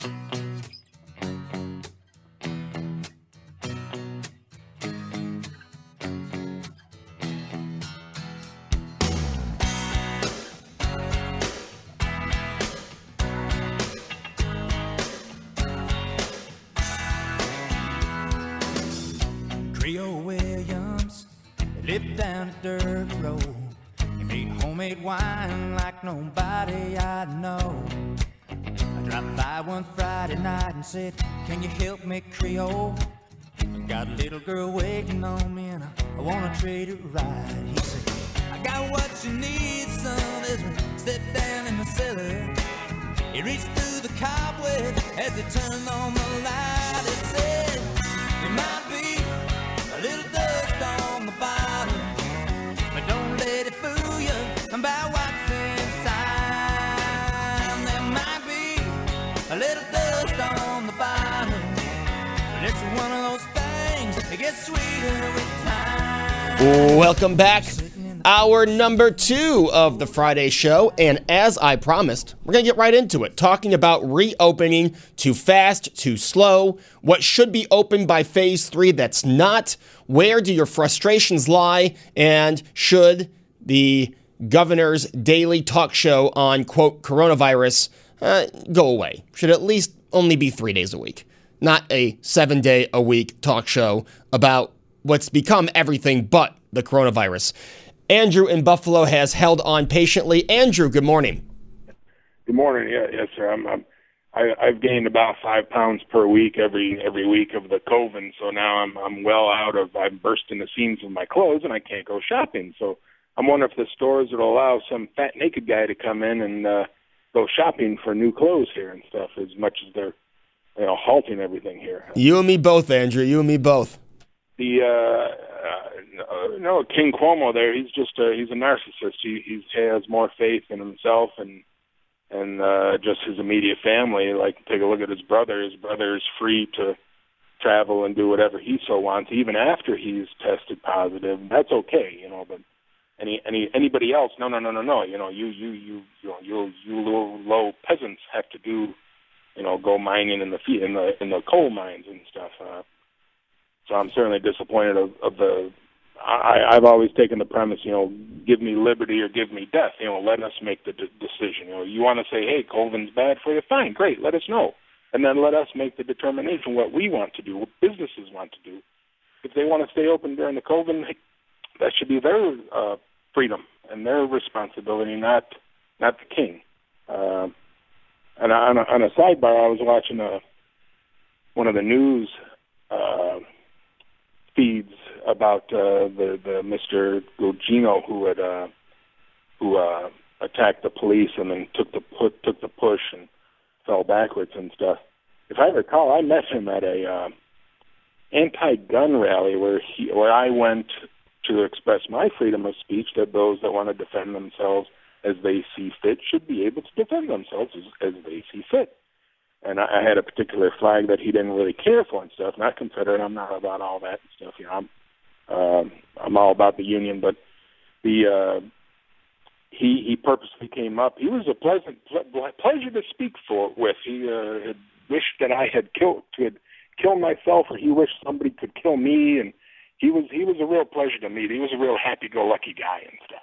Creole Williams lived down a dirt road. He made homemade wine like nobody I know. I dropped by one Friday night and said, Can you help me, Creole? I got a little girl waiting on me and I, I wanna trade it right. He said, I got what you need, son, as we step down in the cellar. He reached through the cobweb as he turned on the light. He said, There might Welcome back. Our number two of the Friday show. And as I promised, we're going to get right into it, talking about reopening too fast, too slow, what should be open by phase three that's not, where do your frustrations lie, and should the governor's daily talk show on, quote, coronavirus uh, go away? Should at least only be three days a week, not a seven day a week talk show about what's become everything but the coronavirus. Andrew in Buffalo has held on patiently. Andrew, good morning. Good morning. Yeah, yes, sir. I'm, I'm I, I've gained about five pounds per week every every week of the COVID. So now I'm I'm well out of I'm bursting the seams of my clothes and I can't go shopping. So I'm wondering if the stores would allow some fat naked guy to come in and uh, go shopping for new clothes here and stuff. As much as they're you know halting everything here. You and me both, Andrew. You and me both. The uh, uh, no King Cuomo there. He's just a, he's a narcissist. He he's, he has more faith in himself and and uh, just his immediate family. Like take a look at his brother. His brother is free to travel and do whatever he so wants, even after he's tested positive. That's okay, you know. But any any anybody else? No, no, no, no, no. You know, you you you you know, you you little low peasants have to do, you know, go mining in the in the in the coal mines and stuff. Uh, so I'm certainly disappointed of, of the. I, I've always taken the premise, you know, give me liberty or give me death. You know, let us make the de- decision. You know, you want to say, hey, COVID's bad for you, fine, great, let us know, and then let us make the determination what we want to do, what businesses want to do. If they want to stay open during the COVID, that should be their uh, freedom and their responsibility, not not the king. Uh, and on a, on a sidebar, I was watching a one of the news. Uh, feeds about uh, the the Mr. Gugino who had uh, who uh, attacked the police and then took the put took the push and fell backwards and stuff. If I recall, I met him at a uh, anti-gun rally where he where I went to express my freedom of speech that those that want to defend themselves as they see fit should be able to defend themselves as, as they see fit and I, I had a particular flag that he didn't really care for and stuff. Not Confederate. I'm not about all that and stuff. You know, I'm um, I'm all about the Union, but the uh, he he purposely came up. He was a pleasant ple- pleasure to speak for with. He uh, had wished that I had killed had killed myself, or he wished somebody could kill me, and he was he was a real pleasure to meet. He was a real happy-go-lucky guy and stuff.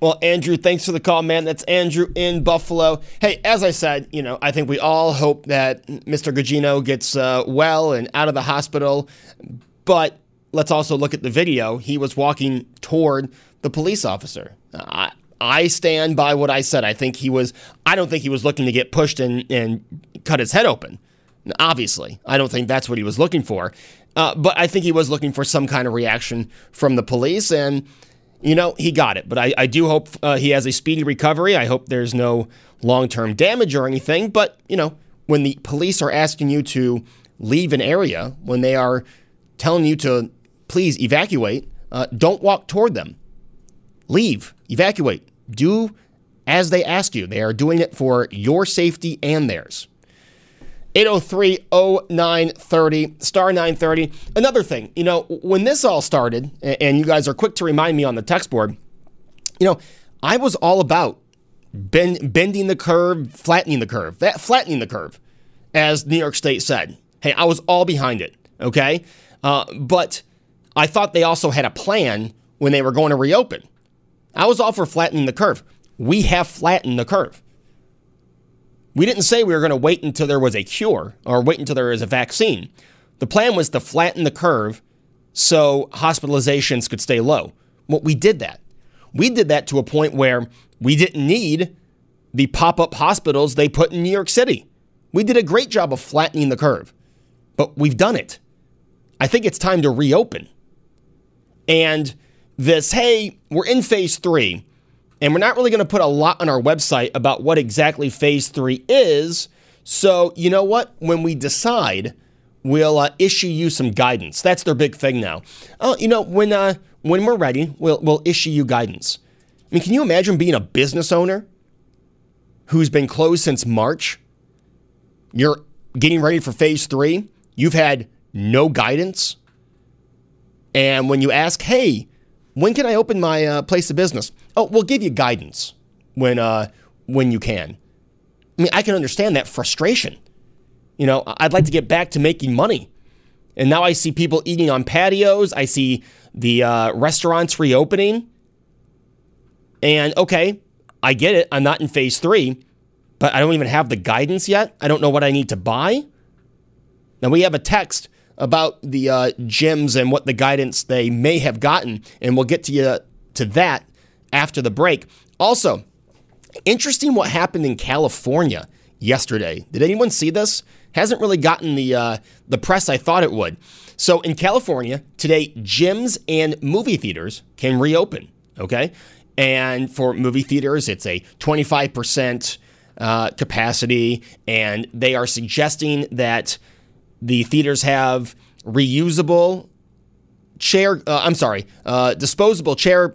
Well, Andrew, thanks for the call, man. That's Andrew in Buffalo. Hey, as I said, you know, I think we all hope that Mr. Gugino gets uh, well and out of the hospital. But let's also look at the video. He was walking toward the police officer. I, I stand by what I said. I think he was, I don't think he was looking to get pushed and, and cut his head open. Obviously, I don't think that's what he was looking for. Uh, but I think he was looking for some kind of reaction from the police. And, you know, he got it. But I, I do hope uh, he has a speedy recovery. I hope there's no long term damage or anything. But, you know, when the police are asking you to leave an area, when they are telling you to please evacuate, uh, don't walk toward them. Leave, evacuate, do as they ask you. They are doing it for your safety and theirs. 803 0930, star 930. Another thing, you know, when this all started, and you guys are quick to remind me on the text board, you know, I was all about bend, bending the curve, flattening the curve, that flattening the curve, as New York State said. Hey, I was all behind it, okay? Uh, but I thought they also had a plan when they were going to reopen. I was all for flattening the curve. We have flattened the curve. We didn't say we were going to wait until there was a cure or wait until there is a vaccine. The plan was to flatten the curve so hospitalizations could stay low. Well, we did that. We did that to a point where we didn't need the pop up hospitals they put in New York City. We did a great job of flattening the curve, but we've done it. I think it's time to reopen. And this, hey, we're in phase three. And we're not really going to put a lot on our website about what exactly phase three is. So, you know what? When we decide, we'll uh, issue you some guidance. That's their big thing now. Oh, you know, when uh, when we're ready, we'll we'll issue you guidance. I mean, can you imagine being a business owner who's been closed since March? You're getting ready for phase three. You've had no guidance, and when you ask, "Hey, when can I open my uh, place of business?" Oh, we'll give you guidance when uh, when you can. I mean, I can understand that frustration. You know, I'd like to get back to making money. And now I see people eating on patios. I see the uh, restaurants reopening. And okay, I get it. I'm not in phase three, but I don't even have the guidance yet. I don't know what I need to buy. Now we have a text about the uh, gyms and what the guidance they may have gotten, and we'll get to you to that after the break. Also, interesting what happened in California yesterday. Did anyone see this? Hasn't really gotten the uh, the press I thought it would. So in California today, gyms and movie theaters can reopen. Okay, and for movie theaters, it's a 25 percent uh, capacity, and they are suggesting that the theaters have reusable chair. Uh, I'm sorry, uh, disposable chair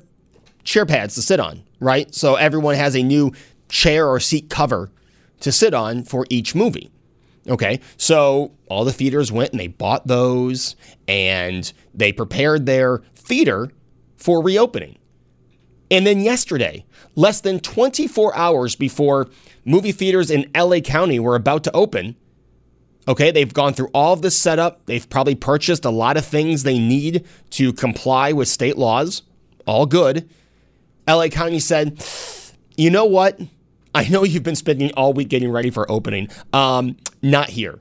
chair pads to sit on, right? So everyone has a new chair or seat cover to sit on for each movie. Okay, so all the theaters went and they bought those and they prepared their theater for reopening. And then yesterday, less than 24 hours before movie theaters in LA County were about to open, okay, they've gone through all of this setup. They've probably purchased a lot of things they need to comply with state laws. All good. LA County said, you know what? I know you've been spending all week getting ready for opening. Um, not here.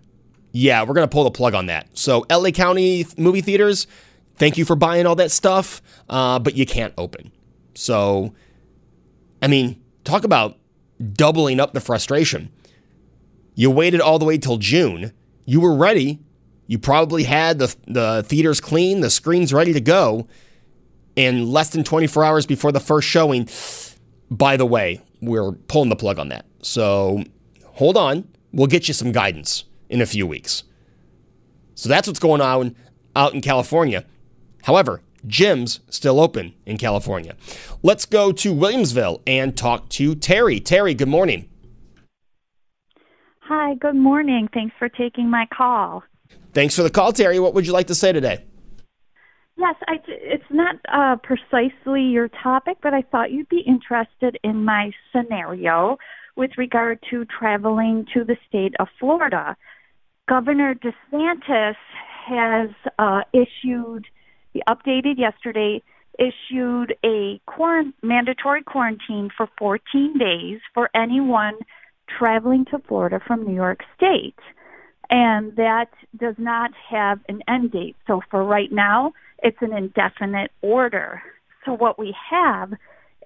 Yeah, we're going to pull the plug on that. So, LA County movie theaters, thank you for buying all that stuff, uh, but you can't open. So, I mean, talk about doubling up the frustration. You waited all the way till June. You were ready. You probably had the, the theaters clean, the screens ready to go and less than 24 hours before the first showing, by the way, we're pulling the plug on that. So hold on. We'll get you some guidance in a few weeks. So that's what's going on out in California. However, gyms still open in California. Let's go to Williamsville and talk to Terry. Terry, good morning. Hi, good morning. Thanks for taking my call. Thanks for the call, Terry. What would you like to say today? Yes, I, it's not uh, precisely your topic, but I thought you'd be interested in my scenario with regard to traveling to the state of Florida. Governor DeSantis has uh, issued, he updated yesterday issued a quarant- mandatory quarantine for 14 days for anyone traveling to Florida from New York State. And that does not have an end date. So for right now, it's an indefinite order. So what we have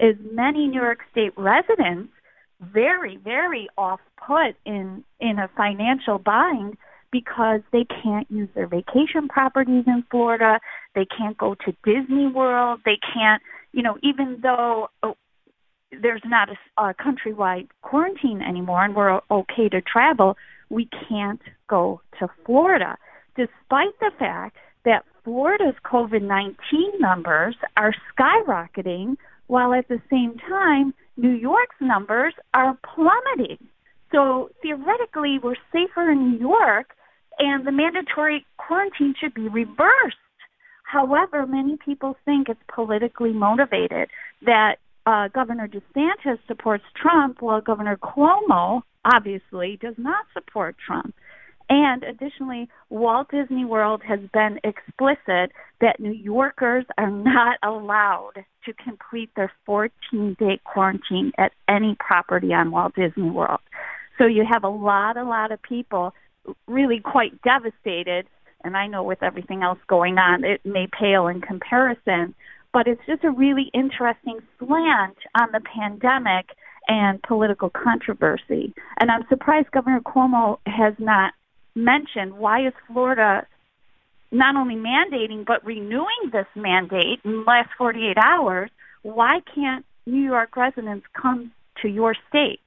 is many New York State residents very, very off put in in a financial bind because they can't use their vacation properties in Florida. They can't go to Disney World. They can't, you know, even though oh, there's not a, a countrywide quarantine anymore and we're okay to travel, we can't go to Florida, despite the fact Florida's COVID 19 numbers are skyrocketing, while at the same time, New York's numbers are plummeting. So theoretically, we're safer in New York, and the mandatory quarantine should be reversed. However, many people think it's politically motivated that uh, Governor DeSantis supports Trump, while Governor Cuomo obviously does not support Trump. And additionally, Walt Disney World has been explicit that New Yorkers are not allowed to complete their 14 day quarantine at any property on Walt Disney World. So you have a lot, a lot of people really quite devastated. And I know with everything else going on, it may pale in comparison, but it's just a really interesting slant on the pandemic and political controversy. And I'm surprised Governor Cuomo has not mentioned why is Florida not only mandating but renewing this mandate in the last 48 hours? Why can't New York residents come to your state?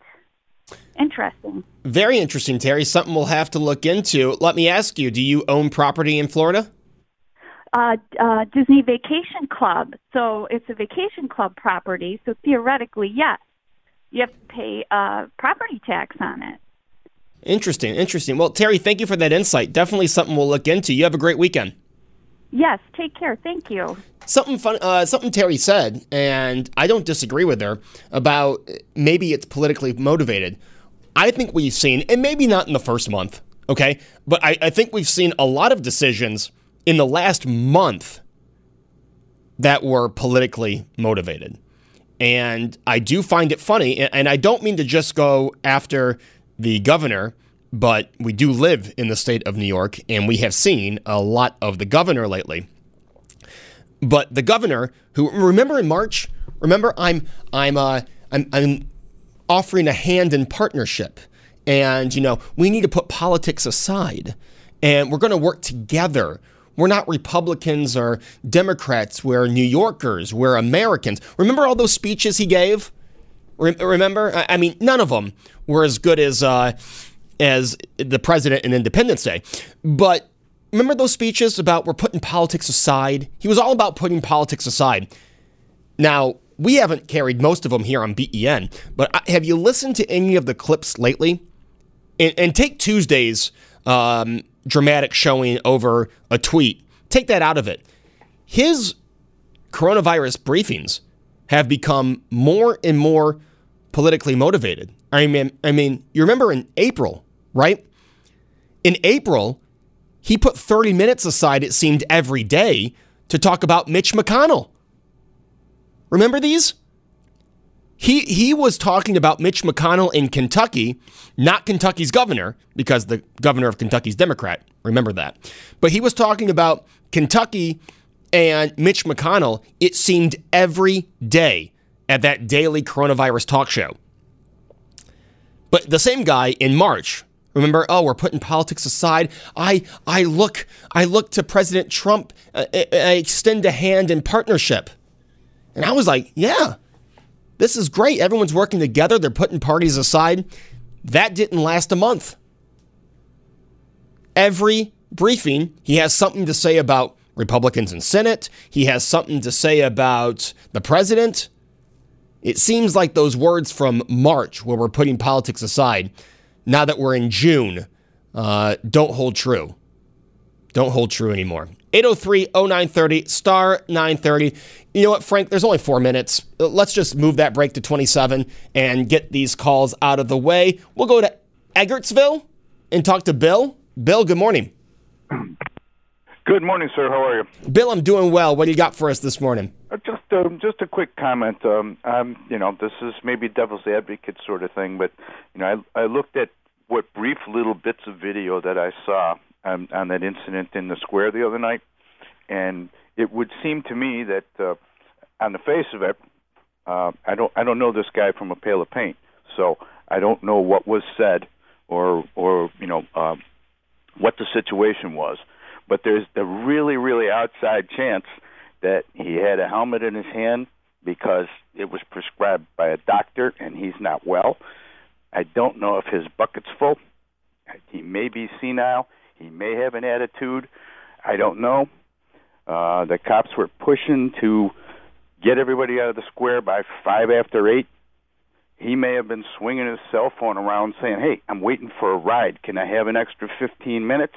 Interesting. Very interesting, Terry. Something we'll have to look into. Let me ask you: Do you own property in Florida? Uh, uh, Disney Vacation Club. So it's a vacation club property. So theoretically, yes, you have to pay uh, property tax on it. Interesting, interesting. Well, Terry, thank you for that insight. Definitely something we'll look into. You have a great weekend. Yes, take care. Thank you. Something fun, uh, something Terry said, and I don't disagree with her about maybe it's politically motivated. I think we've seen, and maybe not in the first month, okay, but I, I think we've seen a lot of decisions in the last month that were politically motivated. And I do find it funny, and I don't mean to just go after the governor, but we do live in the state of New York, and we have seen a lot of the governor lately. But the governor, who remember in March, remember I'm I'm uh, I'm, I'm offering a hand in partnership, and you know we need to put politics aside, and we're going to work together. We're not Republicans or Democrats. We're New Yorkers. We're Americans. Remember all those speeches he gave? Remember? I mean, none of them were as good as uh, as the president in Independence Day. But remember those speeches about we're putting politics aside? He was all about putting politics aside. Now, we haven't carried most of them here on BEN, but have you listened to any of the clips lately? And, and take Tuesday's um, dramatic showing over a tweet. Take that out of it. His coronavirus briefings have become more and more politically motivated. I mean, I mean, you remember in April, right? In April, he put 30 minutes aside, it seemed, every day to talk about Mitch McConnell. Remember these? He, he was talking about Mitch McConnell in Kentucky, not Kentucky's governor, because the governor of Kentucky's Democrat. Remember that. But he was talking about Kentucky and Mitch McConnell, it seemed every day at that daily coronavirus talk show. But the same guy in March, remember, oh, we're putting politics aside. I I look I look to President Trump, uh, I, I extend a hand in partnership. And I was like, yeah. This is great. Everyone's working together. They're putting parties aside. That didn't last a month. Every briefing, he has something to say about Republicans in Senate. He has something to say about the president. It seems like those words from March, where we're putting politics aside, now that we're in June, uh, don't hold true. Don't hold true anymore. 803 0930, star 930. You know what, Frank? There's only four minutes. Let's just move that break to 27 and get these calls out of the way. We'll go to Eggertsville and talk to Bill. Bill, good morning. Good morning, sir. How are you? Bill, I'm doing well. What do you got for us this morning? Uh, just, um, just a quick comment. Um, I'm, you know, this is maybe devil's advocate sort of thing, but you know, I, I looked at what brief little bits of video that I saw on, on that incident in the square the other night, and it would seem to me that, uh, on the face of it, uh, I don't, I don't know this guy from a pail of paint, so I don't know what was said or, or you know, uh, what the situation was but there's the really, really outside chance that he had a helmet in his hand because it was prescribed by a doctor and he's not well. I don't know if his bucket's full. He may be senile. He may have an attitude. I don't know. Uh, the cops were pushing to get everybody out of the square by five after eight. He may have been swinging his cell phone around saying, "Hey, I'm waiting for a ride. Can I have an extra 15 minutes?"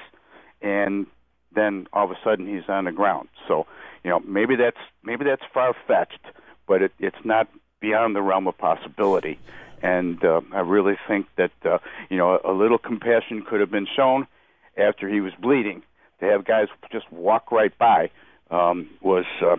And then all of a sudden he's on the ground. So, you know, maybe that's maybe that's far fetched, but it, it's not beyond the realm of possibility. And uh, I really think that uh, you know a little compassion could have been shown after he was bleeding. To have guys just walk right by um, was, uh,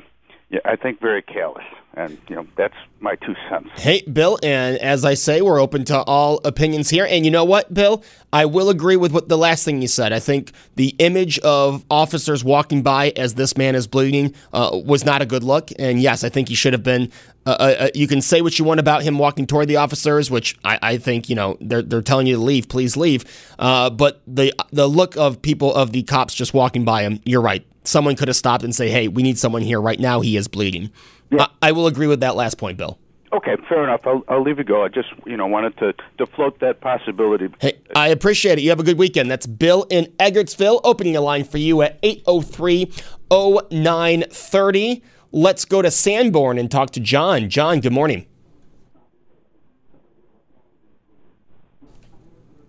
yeah, I think, very careless. And, you know, that's my two cents. Hey, Bill, and as I say, we're open to all opinions here. And you know what, Bill? I will agree with what the last thing you said. I think the image of officers walking by as this man is bleeding uh, was not a good look. And yes, I think he should have been. Uh, uh, uh you can say what you want about him walking toward the officers, which I, I think you know they're they're telling you to leave. Please leave. Uh, but the the look of people of the cops just walking by him, you're right. Someone could have stopped and say, "Hey, we need someone here right now. He is bleeding." Yeah. I, I will agree with that last point, Bill. Okay, fair enough. I'll, I'll leave it go. I just, you know, wanted to, to float that possibility. Hey, I appreciate it. You have a good weekend. That's Bill in Eggertsville opening a line for you at 803 0930. Let's go to Sanborn and talk to John. John, good morning.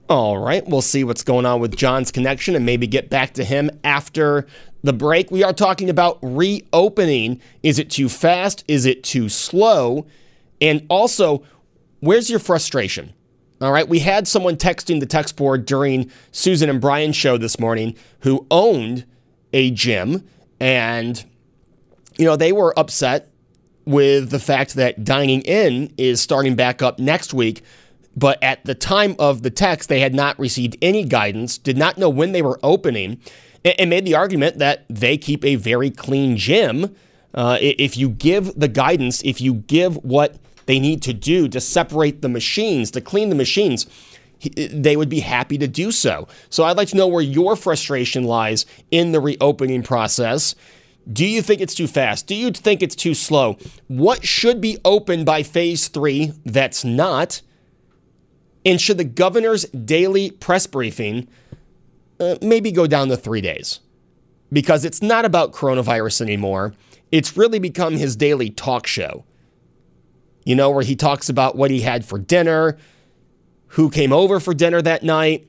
All right, we'll see what's going on with John's connection and maybe get back to him after the break. We are talking about reopening. Is it too fast? Is it too slow? And also, where's your frustration? All right, we had someone texting the text board during Susan and Brian's show this morning who owned a gym, and you know they were upset with the fact that dining in is starting back up next week but at the time of the text, they had not received any guidance, did not know when they were opening, and made the argument that they keep a very clean gym. Uh, if you give the guidance, if you give what they need to do to separate the machines, to clean the machines, they would be happy to do so. So I'd like to know where your frustration lies in the reopening process. Do you think it's too fast? Do you think it's too slow? What should be open by phase three that's not? And should the governor's daily press briefing uh, maybe go down to three days? Because it's not about coronavirus anymore. It's really become his daily talk show. You know, where he talks about what he had for dinner, who came over for dinner that night.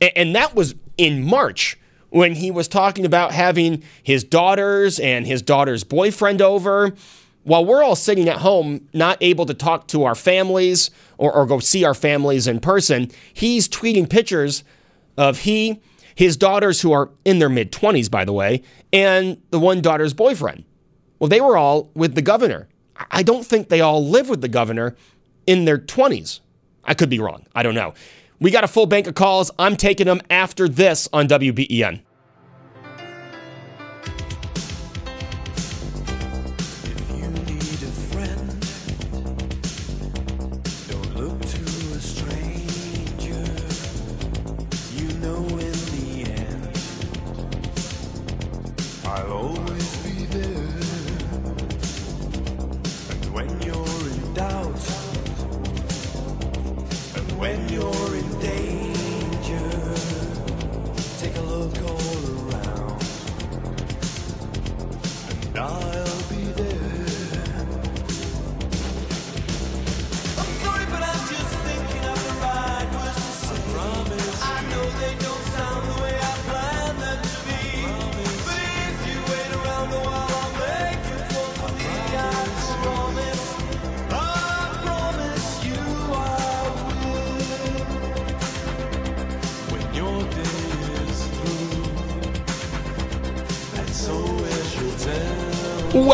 And that was in March when he was talking about having his daughters and his daughter's boyfriend over while we're all sitting at home, not able to talk to our families or, or go see our families in person, he's tweeting pictures of he, his daughters, who are in their mid 20s, by the way, and the one daughter's boyfriend. Well, they were all with the governor. I don't think they all live with the governor in their 20s. I could be wrong. I don't know. We got a full bank of calls. I'm taking them after this on WBEN.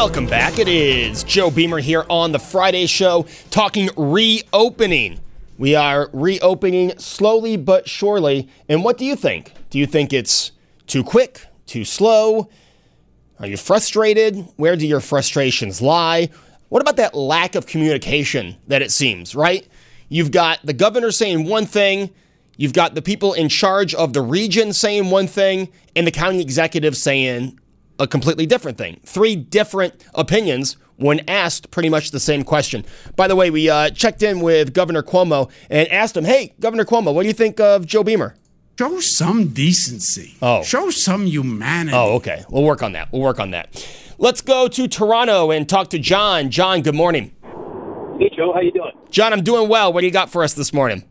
Welcome back. It is Joe Beamer here on the Friday show talking reopening. We are reopening slowly but surely. And what do you think? Do you think it's too quick, too slow? Are you frustrated? Where do your frustrations lie? What about that lack of communication that it seems, right? You've got the governor saying one thing, you've got the people in charge of the region saying one thing, and the county executive saying a completely different thing. Three different opinions when asked pretty much the same question. By the way, we uh, checked in with Governor Cuomo and asked him, hey, Governor Cuomo, what do you think of Joe Beamer? Show some decency. Oh. Show some humanity. Oh, okay. We'll work on that. We'll work on that. Let's go to Toronto and talk to John. John, good morning. Hey, Joe. How you doing? John, I'm doing well. What do you got for us this morning?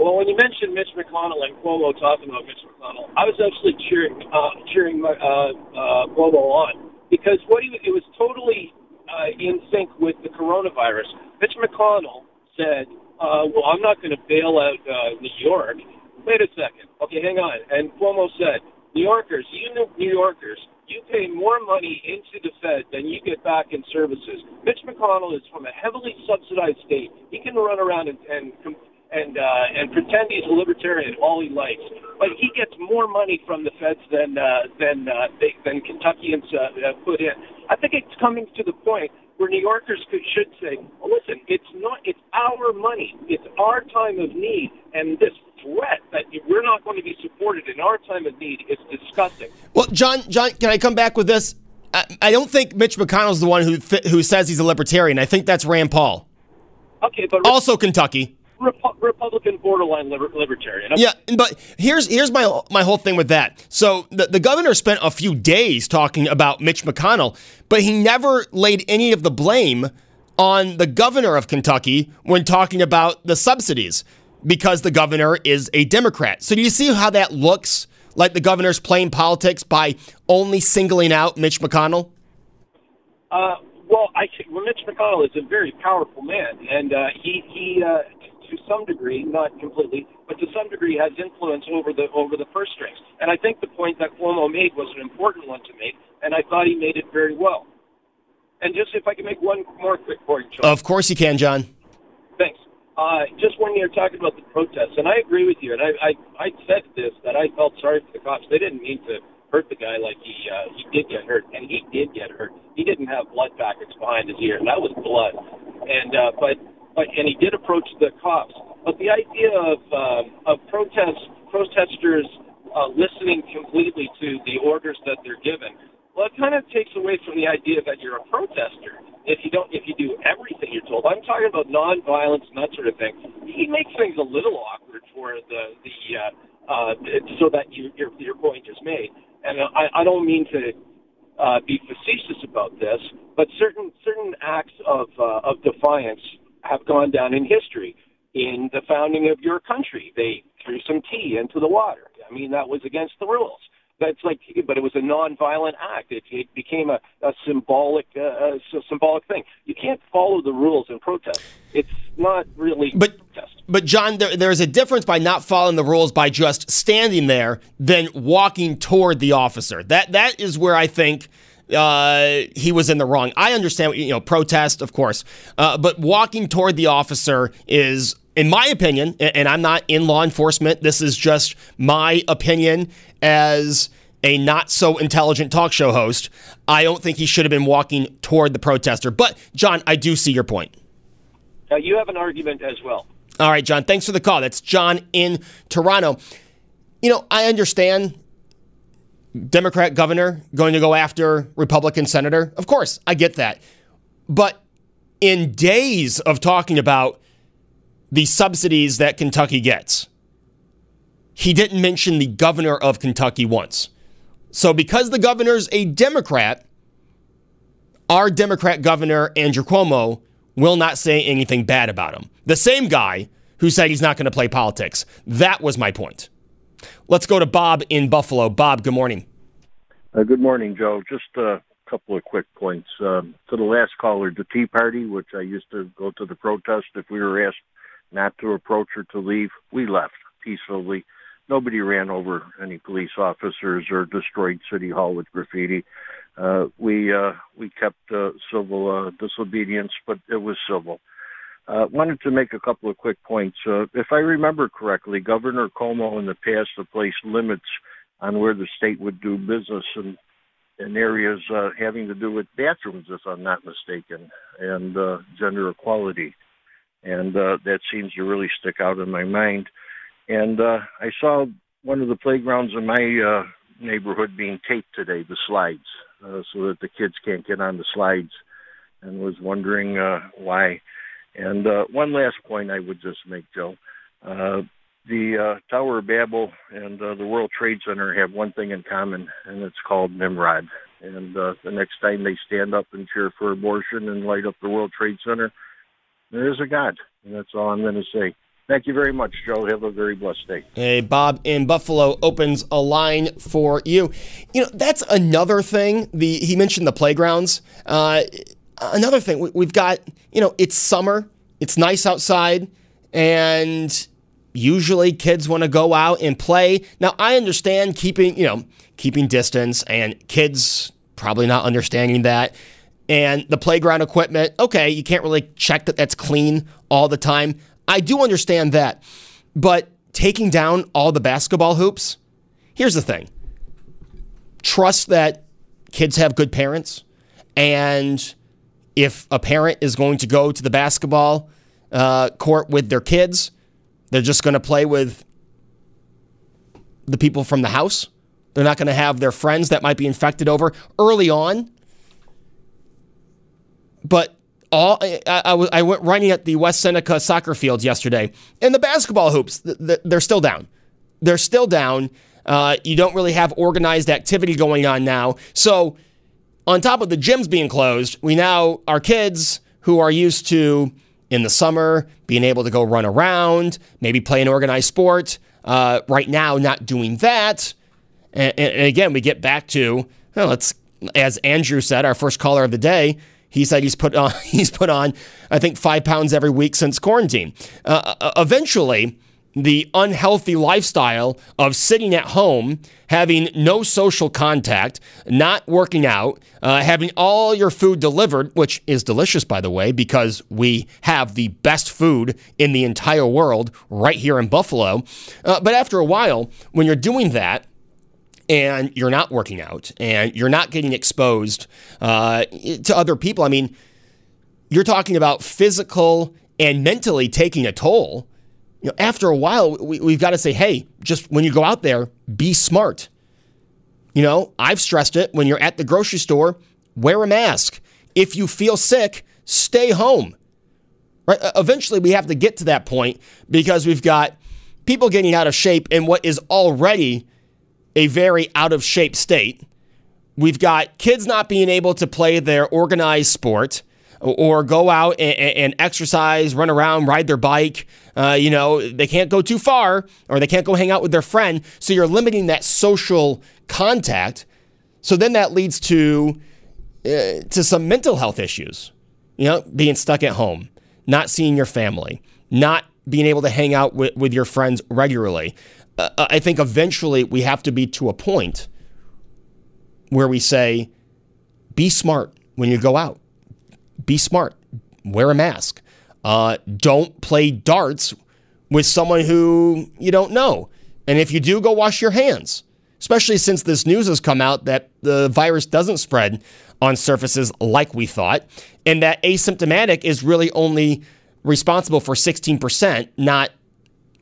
Well, when you mentioned Mitch McConnell and Cuomo talking about Mitch McConnell, I was actually cheering uh, cheering uh, uh, Cuomo on because what he it was totally uh, in sync with the coronavirus. Mitch McConnell said, uh, "Well, I'm not going to bail out uh, New York." Wait a second. Okay, hang on. And Cuomo said, "New Yorkers, you New Yorkers, you pay more money into the Fed than you get back in services. Mitch McConnell is from a heavily subsidized state. He can run around and and and uh, and pretend he's a libertarian all he likes, but he gets more money from the feds than uh, than uh, they, than Kentuckians uh, put in. I think it's coming to the point where New Yorkers could, should say, well, "Listen, it's not it's our money, it's our time of need, and this threat that we're not going to be supported in our time of need is disgusting." Well, John, John, can I come back with this? I, I don't think Mitch McConnell's the one who th- who says he's a libertarian. I think that's Rand Paul. Okay, but also Kentucky. Republican borderline liber- libertarian. Yeah, but here's here's my my whole thing with that. So the, the governor spent a few days talking about Mitch McConnell, but he never laid any of the blame on the governor of Kentucky when talking about the subsidies because the governor is a Democrat. So do you see how that looks like the governor's playing politics by only singling out Mitch McConnell? Uh, well, I well, Mitch McConnell is a very powerful man, and uh, he he uh, to some degree, not completely, but to some degree has influence over the over the purse strings. And I think the point that Cuomo made was an important one to make, and I thought he made it very well. And just if I can make one more quick point, John. Of course you can, John. Thanks. Uh, just when you're talking about the protests, and I agree with you, and I, I, I said this that I felt sorry for the cops. They didn't mean to hurt the guy like he uh, he did get hurt, and he did get hurt. He didn't have blood packets behind his ear. That was blood, and uh, but and he did approach the cops. But the idea of uh, of protest protesters uh, listening completely to the orders that they're given, well, it kind of takes away from the idea that you're a protester if you don't if you do everything you're told. I'm talking about nonviolence and that sort of thing. He makes things a little awkward for the the uh, uh, so that you, your your point is made. And I, I don't mean to uh, be facetious about this, but certain certain acts of uh, of defiance have gone down in history. In the founding of your country, they threw some tea into the water. I mean, that was against the rules. That's like, but it was a nonviolent act. It, it became a, a symbolic, uh, a symbolic thing. You can't follow the rules in protest. It's not really but, protest. But John, there, there's a difference by not following the rules by just standing there than walking toward the officer. That that is where I think uh, he was in the wrong. I understand, you know, protest, of course, uh, but walking toward the officer is, in my opinion, and I'm not in law enforcement. This is just my opinion as a not so intelligent talk show host. I don't think he should have been walking toward the protester. But John, I do see your point. Uh, you have an argument as well. All right, John. Thanks for the call. That's John in Toronto. You know, I understand Democrat governor going to go after Republican senator. Of course, I get that. But in days of talking about the subsidies that Kentucky gets, he didn't mention the governor of Kentucky once. So, because the governor's a Democrat, our Democrat governor, Andrew Cuomo, will not say anything bad about him. The same guy who said he's not going to play politics. That was my point. Let's go to Bob in Buffalo. Bob, good morning. Uh, good morning, Joe. Just a couple of quick points. Um, to the last caller, the Tea Party, which I used to go to the protest. If we were asked not to approach or to leave, we left peacefully. Nobody ran over any police officers or destroyed City Hall with graffiti. Uh, we uh, we kept uh, civil uh, disobedience, but it was civil. Uh, wanted to make a couple of quick points. Uh, if I remember correctly, Governor Cuomo in the past have placed limits on where the state would do business in, in areas uh, having to do with bathrooms, if I'm not mistaken, and uh, gender equality. And uh, that seems to really stick out in my mind. And uh, I saw one of the playgrounds in my uh, neighborhood being taped today, the slides, uh, so that the kids can't get on the slides, and was wondering uh, why. And uh, one last point I would just make, Joe. Uh, the uh, Tower of Babel and uh, the World Trade Center have one thing in common, and it's called Nimrod. And uh, the next time they stand up and cheer for abortion and light up the World Trade Center, there is a God. And that's all I'm going to say. Thank you very much, Joe. Have a very blessed day. Hey, Bob in Buffalo opens a line for you. You know, that's another thing. The he mentioned the playgrounds. Uh, another thing we, we've got. You know, it's summer. It's nice outside, and usually kids want to go out and play. Now, I understand keeping, you know, keeping distance and kids probably not understanding that. And the playground equipment, okay, you can't really check that that's clean all the time. I do understand that. But taking down all the basketball hoops, here's the thing trust that kids have good parents. And if a parent is going to go to the basketball uh, court with their kids, they're just going to play with the people from the house. They're not going to have their friends that might be infected over early on. But all I, I, I went running at the West Seneca soccer fields yesterday, and the basketball hoops they're still down. They're still down. Uh, you don't really have organized activity going on now. So, on top of the gyms being closed, we now our kids who are used to in the summer, being able to go run around, maybe play an organized sport. Uh, right now, not doing that. And, and, again, we get back to well, let's as Andrew said, our first caller of the day. He said he's put on he's put on I think five pounds every week since quarantine. Uh, uh eventually, the unhealthy lifestyle of sitting at home, having no social contact, not working out, uh, having all your food delivered, which is delicious, by the way, because we have the best food in the entire world right here in Buffalo. Uh, but after a while, when you're doing that, and you're not working out and you're not getting exposed uh, to other people, I mean, you're talking about physical and mentally taking a toll you know, after a while, we, we've got to say, hey, just when you go out there, be smart. You know, I've stressed it when you're at the grocery store, wear a mask. If you feel sick, stay home. Right? Eventually, we have to get to that point because we've got people getting out of shape in what is already a very out of shape state. We've got kids not being able to play their organized sport or go out and, and exercise, run around, ride their bike. Uh, you know, they can't go too far or they can't go hang out with their friend. So you're limiting that social contact. So then that leads to uh, to some mental health issues. You know, being stuck at home, not seeing your family, not being able to hang out with, with your friends regularly. Uh, I think eventually we have to be to a point where we say, be smart when you go out be smart, wear a mask. Uh, don't play darts with someone who you don't know. And if you do, go wash your hands, especially since this news has come out that the virus doesn't spread on surfaces like we thought, and that asymptomatic is really only responsible for 16%, not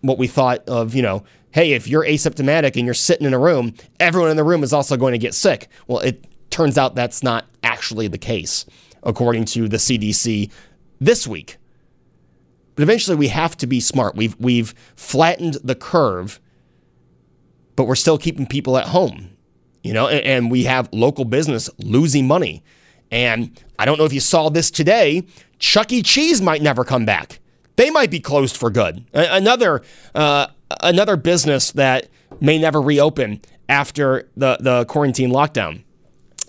what we thought of, you know, hey, if you're asymptomatic and you're sitting in a room, everyone in the room is also going to get sick. Well, it turns out that's not actually the case according to the CDC this week. But eventually we have to be smart. We've we've flattened the curve, but we're still keeping people at home. You know, and, and we have local business losing money. And I don't know if you saw this today, Chuck E. Cheese might never come back. They might be closed for good. Another uh, another business that may never reopen after the, the quarantine lockdown.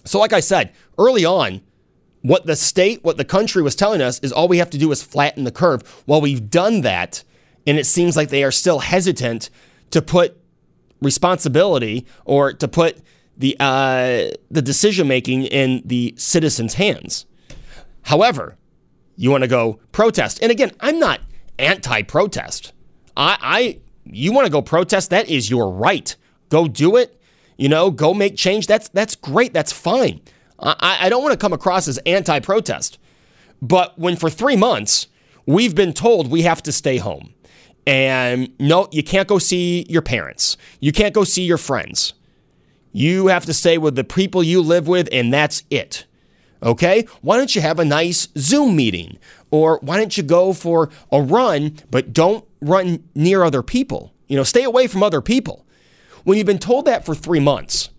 So, like I said, early on, what the state, what the country was telling us is all we have to do is flatten the curve. Well, we've done that, and it seems like they are still hesitant to put responsibility or to put the uh, the decision making in the citizens' hands. However, you want to go protest, and again, I'm not anti-protest. I, I you want to go protest, that is your right. Go do it. You know, go make change. That's that's great. That's fine. I, I don't want to come across as anti-protest, but when for three months we've been told we have to stay home, and no, you can't go see your parents, you can't go see your friends, you have to stay with the people you live with, and that's it. Okay? Why don't you have a nice Zoom meeting? Or why don't you go for a run, but don't run near other people? You know, stay away from other people. When you've been told that for three months,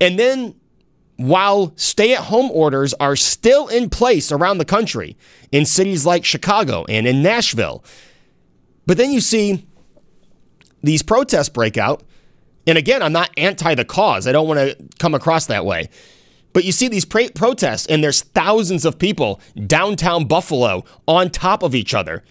and then while stay at home orders are still in place around the country in cities like Chicago and in Nashville, but then you see these protests break out. And again, I'm not anti the cause. I don't want to come across that way. But you see these pre- protests, and there's thousands of people downtown Buffalo on top of each other,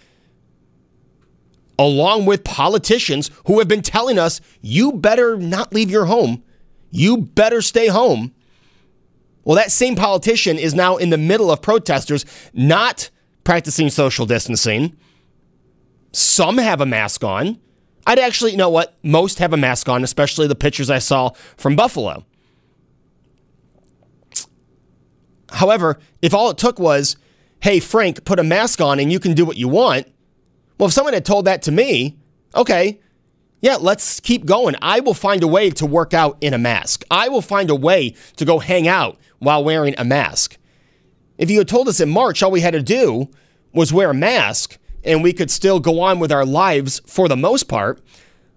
along with politicians who have been telling us, you better not leave your home. You better stay home. Well, that same politician is now in the middle of protesters not practicing social distancing. Some have a mask on. I'd actually, you know what? Most have a mask on, especially the pictures I saw from Buffalo. However, if all it took was, hey, Frank, put a mask on and you can do what you want, well, if someone had told that to me, okay, yeah, let's keep going. I will find a way to work out in a mask. I will find a way to go hang out while wearing a mask. If you had told us in March all we had to do was wear a mask and we could still go on with our lives for the most part,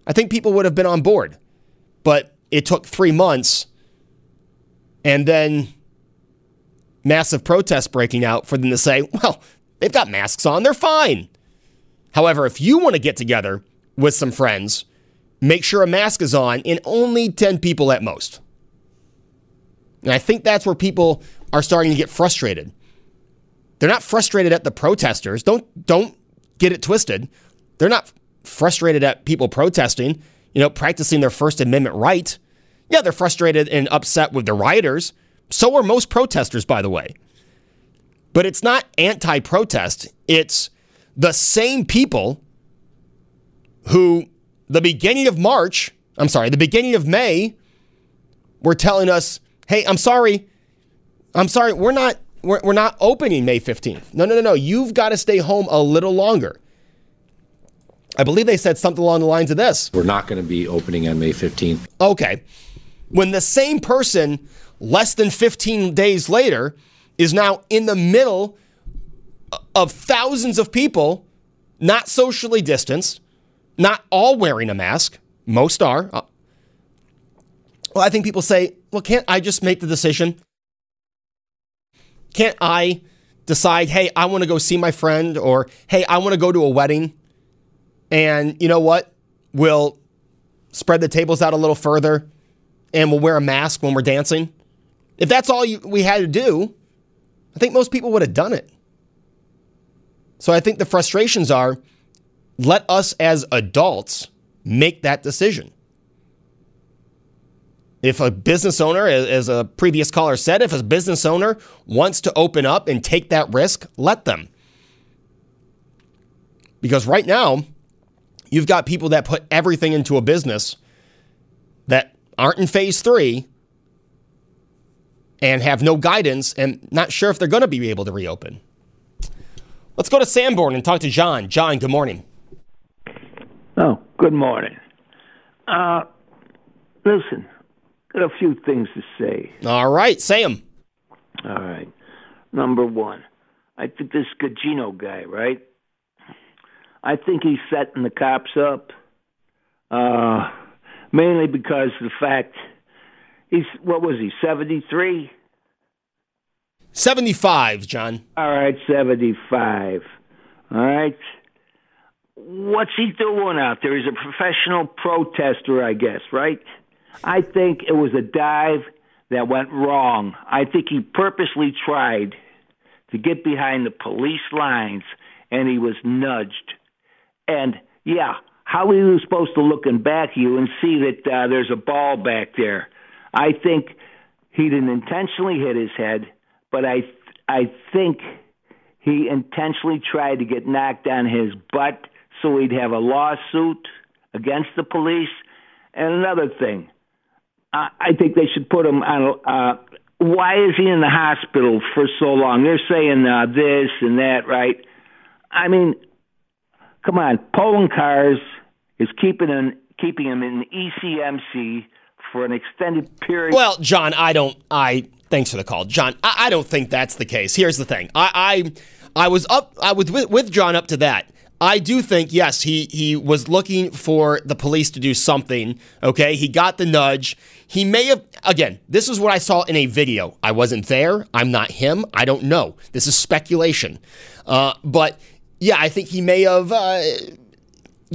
I think people would have been on board. But it took three months and then massive protests breaking out for them to say, well, they've got masks on, they're fine. However, if you want to get together with some friends, make sure a mask is on in only 10 people at most. And I think that's where people are starting to get frustrated. They're not frustrated at the protesters. Don't don't get it twisted. They're not frustrated at people protesting, you know, practicing their First Amendment right. Yeah, they're frustrated and upset with the rioters so are most protesters, by the way. But it's not anti protest, it's the same people who, the beginning of March, I'm sorry, the beginning of May, were telling us, hey, I'm sorry, I'm sorry, we're not. We're, we're not opening May 15th. No, no, no, no. You've got to stay home a little longer. I believe they said something along the lines of this. We're not going to be opening on May 15th. Okay. When the same person less than 15 days later, is now in the middle uh, of thousands of people not socially distanced, not all wearing a mask. Most are. Uh, Well, I think people say, well, can't I just make the decision? Can't I decide, hey, I want to go see my friend, or hey, I want to go to a wedding? And you know what? We'll spread the tables out a little further and we'll wear a mask when we're dancing. If that's all you, we had to do, I think most people would have done it. So I think the frustrations are let us as adults make that decision. If a business owner, as a previous caller said, if a business owner wants to open up and take that risk, let them. Because right now, you've got people that put everything into a business that aren't in phase three and have no guidance and not sure if they're going to be able to reopen. Let's go to Sanborn and talk to John. John, good morning. Oh, good morning. Uh, listen, got a few things to say. All right, say them. All right. Number one, I think this Gugino guy, right? I think he's setting the cops up, uh, mainly because of the fact – He's what was he? Seventy three. Seventy five, John. All right, seventy five. All right. What's he doing out there? He's a professional protester, I guess, right? I think it was a dive that went wrong. I think he purposely tried to get behind the police lines and he was nudged. And yeah, how are you supposed to look in back of you and see that uh, there's a ball back there? I think he didn't intentionally hit his head, but I I think he intentionally tried to get knocked on his butt so he'd have a lawsuit against the police. And another thing, I, think they should put him on. Uh, why is he in the hospital for so long? They're saying uh, this and that, right? I mean, come on, Poloncarz is keeping him keeping him in ECMC for an extended period. Well, John, I don't. I thanks for the call, John. I, I don't think that's the case. Here's the thing. I I, I was up. I was with, with John up to that. I do think yes, he he was looking for the police to do something. Okay, he got the nudge. He may have again. This is what I saw in a video. I wasn't there. I'm not him. I don't know. This is speculation. Uh, but yeah, I think he may have uh,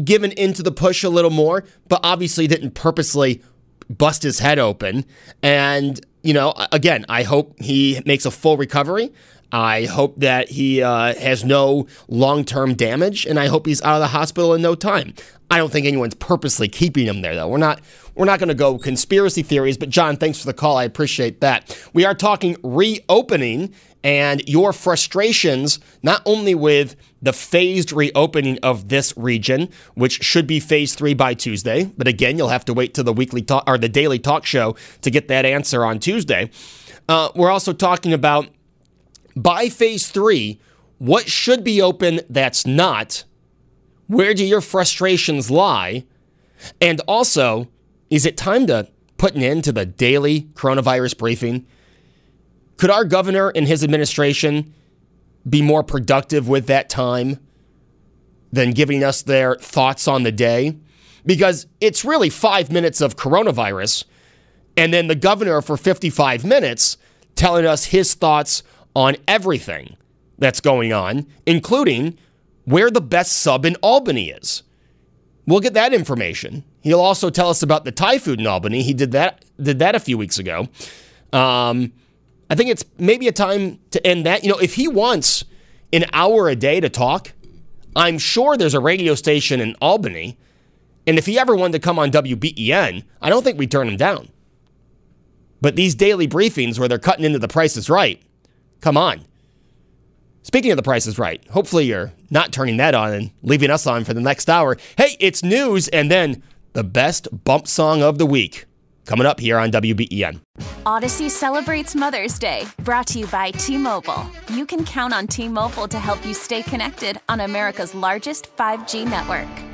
given into the push a little more, but obviously didn't purposely bust his head open. And, you know, again, I hope he makes a full recovery. I hope that he uh, has no long term damage, and I hope he's out of the hospital in no time. I don't think anyone's purposely keeping him there, though. We're not we're not going to go conspiracy theories, but John, thanks for the call. I appreciate that. We are talking reopening and your frustrations, not only with the phased reopening of this region, which should be phase three by Tuesday, but again, you'll have to wait till the weekly talk or the daily talk show to get that answer on Tuesday. Uh, we're also talking about by phase three, what should be open that's not? Where do your frustrations lie? And also, is it time to put an end to the daily coronavirus briefing? Could our governor and his administration be more productive with that time than giving us their thoughts on the day? Because it's really five minutes of coronavirus, and then the governor for 55 minutes telling us his thoughts on everything that's going on, including where the best sub in Albany is. We'll get that information. He'll also tell us about the Thai food in Albany. He did that did that a few weeks ago. Um, I think it's maybe a time to end that. You know, if he wants an hour a day to talk, I'm sure there's a radio station in Albany. And if he ever wanted to come on WBEN, I don't think we'd turn him down. But these daily briefings where they're cutting into the prices right, come on. Speaking of the prices right, hopefully you're not turning that on and leaving us on for the next hour. Hey, it's news and then the best bump song of the week coming up here on WBEN. Audacy celebrates Mother's Day, brought to you by T Mobile. You can count on T Mobile to help you stay connected on America's largest 5G network.